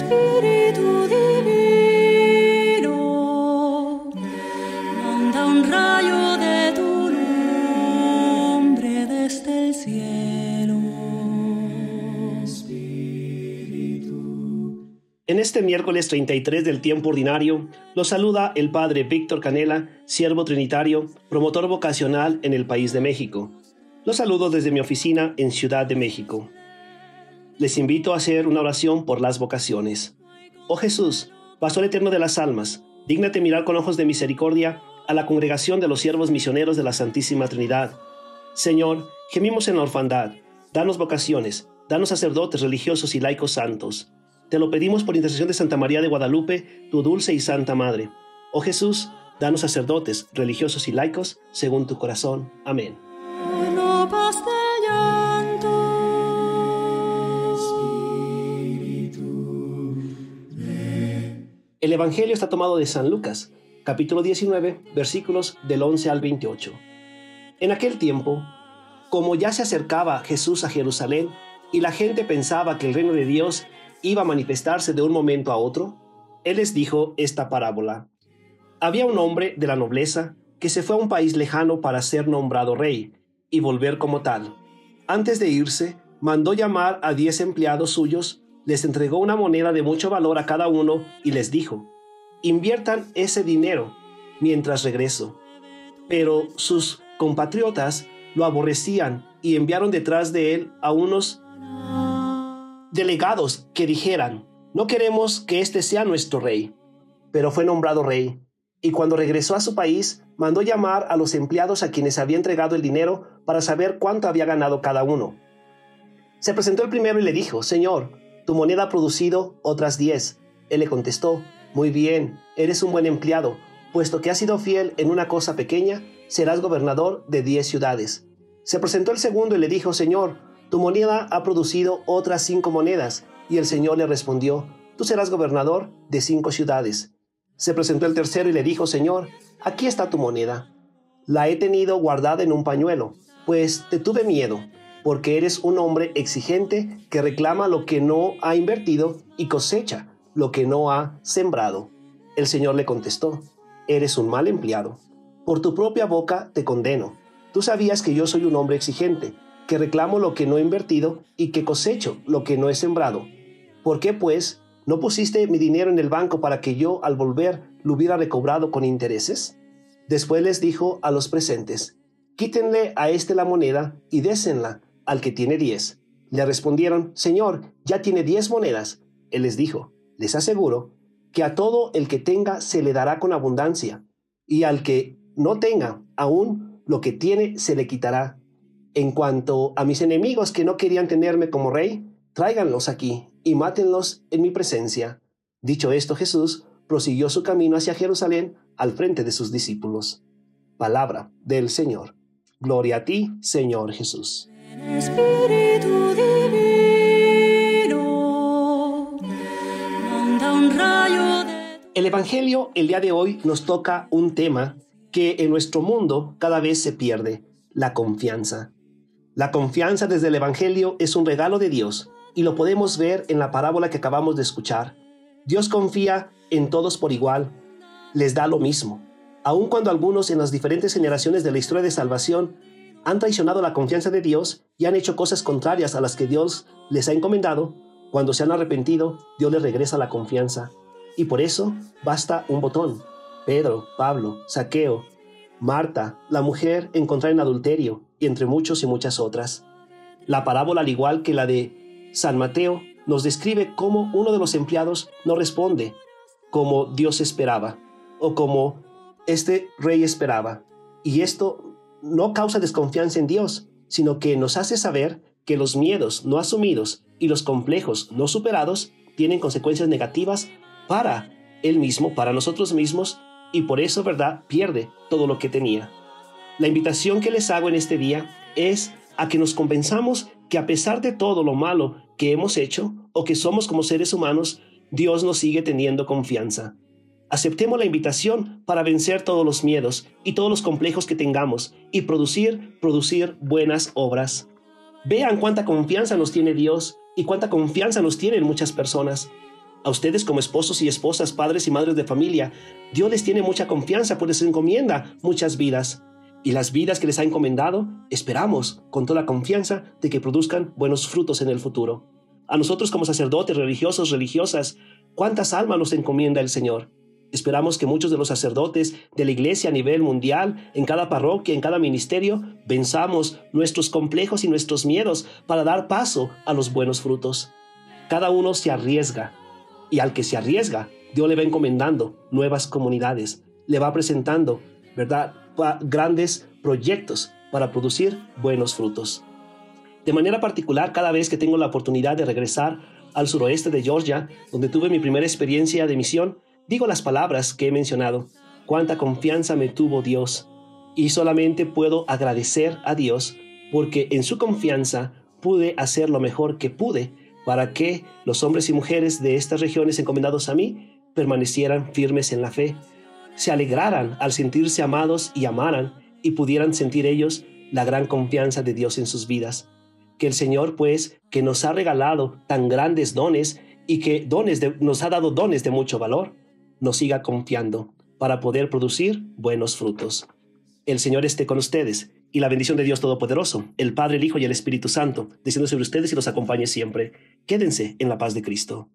Espíritu divino, de tu nombre desde el cielo. En este miércoles 33 del tiempo ordinario, los saluda el Padre Víctor Canela, siervo trinitario, promotor vocacional en el país de México. Los saludo desde mi oficina en Ciudad de México. Les invito a hacer una oración por las vocaciones. Oh Jesús, Pastor eterno de las almas, dígnate mirar con ojos de misericordia a la congregación de los siervos misioneros de la Santísima Trinidad. Señor, gemimos en la orfandad. Danos vocaciones, danos sacerdotes religiosos y laicos santos. Te lo pedimos por intercesión de Santa María de Guadalupe, tu dulce y santa Madre. Oh Jesús, danos sacerdotes, religiosos y laicos, según tu corazón. Amén. El Evangelio está tomado de San Lucas, capítulo 19, versículos del 11 al 28. En aquel tiempo, como ya se acercaba Jesús a Jerusalén y la gente pensaba que el reino de Dios iba a manifestarse de un momento a otro, Él les dijo esta parábola. Había un hombre de la nobleza que se fue a un país lejano para ser nombrado rey y volver como tal. Antes de irse, mandó llamar a diez empleados suyos, les entregó una moneda de mucho valor a cada uno y les dijo, inviertan ese dinero mientras regreso. Pero sus compatriotas lo aborrecían y enviaron detrás de él a unos delegados que dijeran, no queremos que este sea nuestro rey. Pero fue nombrado rey, y cuando regresó a su país, mandó llamar a los empleados a quienes había entregado el dinero para saber cuánto había ganado cada uno. Se presentó el primero y le dijo, Señor, tu moneda ha producido otras diez. Él le contestó, Muy bien, eres un buen empleado, puesto que has sido fiel en una cosa pequeña, serás gobernador de diez ciudades. Se presentó el segundo y le dijo, Señor, tu moneda ha producido otras cinco monedas. Y el Señor le respondió, Tú serás gobernador de cinco ciudades. Se presentó el tercero y le dijo, Señor, aquí está tu moneda. La he tenido guardada en un pañuelo, pues te tuve miedo, porque eres un hombre exigente que reclama lo que no ha invertido y cosecha lo que no ha sembrado. El Señor le contestó, eres un mal empleado. Por tu propia boca te condeno. Tú sabías que yo soy un hombre exigente, que reclamo lo que no he invertido y que cosecho lo que no he sembrado. ¿Por qué, pues, no pusiste mi dinero en el banco para que yo, al volver, lo hubiera recobrado con intereses? Después les dijo a los presentes, quítenle a este la moneda y désenla al que tiene diez. Le respondieron, Señor, ya tiene diez monedas. Él les dijo, les aseguro que a todo el que tenga se le dará con abundancia, y al que no tenga aún lo que tiene se le quitará. En cuanto a mis enemigos que no querían tenerme como rey, tráiganlos aquí y mátenlos en mi presencia. Dicho esto, Jesús prosiguió su camino hacia Jerusalén al frente de sus discípulos. Palabra del Señor. Gloria a ti, Señor Jesús. El Evangelio el día de hoy nos toca un tema que en nuestro mundo cada vez se pierde, la confianza. La confianza desde el Evangelio es un regalo de Dios y lo podemos ver en la parábola que acabamos de escuchar. Dios confía en todos por igual, les da lo mismo. Aun cuando algunos en las diferentes generaciones de la historia de salvación han traicionado la confianza de Dios y han hecho cosas contrarias a las que Dios les ha encomendado, cuando se han arrepentido, Dios les regresa la confianza. Y por eso basta un botón. Pedro, Pablo, Saqueo, Marta, la mujer encontrada en adulterio, y entre muchos y muchas otras. La parábola, al igual que la de San Mateo, nos describe cómo uno de los empleados no responde como Dios esperaba o como este rey esperaba. Y esto no causa desconfianza en Dios, sino que nos hace saber que los miedos no asumidos y los complejos no superados tienen consecuencias negativas para él mismo, para nosotros mismos, y por eso, ¿verdad?, pierde todo lo que tenía. La invitación que les hago en este día es a que nos convenzamos que a pesar de todo lo malo que hemos hecho o que somos como seres humanos, Dios nos sigue teniendo confianza. Aceptemos la invitación para vencer todos los miedos y todos los complejos que tengamos y producir, producir buenas obras. Vean cuánta confianza nos tiene Dios y cuánta confianza nos tienen muchas personas. A ustedes como esposos y esposas, padres y madres de familia, Dios les tiene mucha confianza, pues les encomienda muchas vidas. Y las vidas que les ha encomendado, esperamos con toda confianza de que produzcan buenos frutos en el futuro. A nosotros como sacerdotes, religiosos, religiosas, ¿cuántas almas nos encomienda el Señor? Esperamos que muchos de los sacerdotes de la iglesia a nivel mundial, en cada parroquia, en cada ministerio, venzamos nuestros complejos y nuestros miedos para dar paso a los buenos frutos. Cada uno se arriesga y al que se arriesga, Dios le va encomendando nuevas comunidades, le va presentando, ¿verdad?, grandes proyectos para producir buenos frutos. De manera particular, cada vez que tengo la oportunidad de regresar al suroeste de Georgia, donde tuve mi primera experiencia de misión, Digo las palabras que he mencionado, cuánta confianza me tuvo Dios, y solamente puedo agradecer a Dios porque en su confianza pude hacer lo mejor que pude para que los hombres y mujeres de estas regiones encomendados a mí permanecieran firmes en la fe, se alegraran al sentirse amados y amaran y pudieran sentir ellos la gran confianza de Dios en sus vidas. Que el Señor, pues, que nos ha regalado tan grandes dones y que dones nos ha dado dones de mucho valor, nos siga confiando para poder producir buenos frutos. El Señor esté con ustedes y la bendición de Dios Todopoderoso, el Padre, el Hijo y el Espíritu Santo, descienda sobre ustedes y los acompañe siempre. Quédense en la paz de Cristo.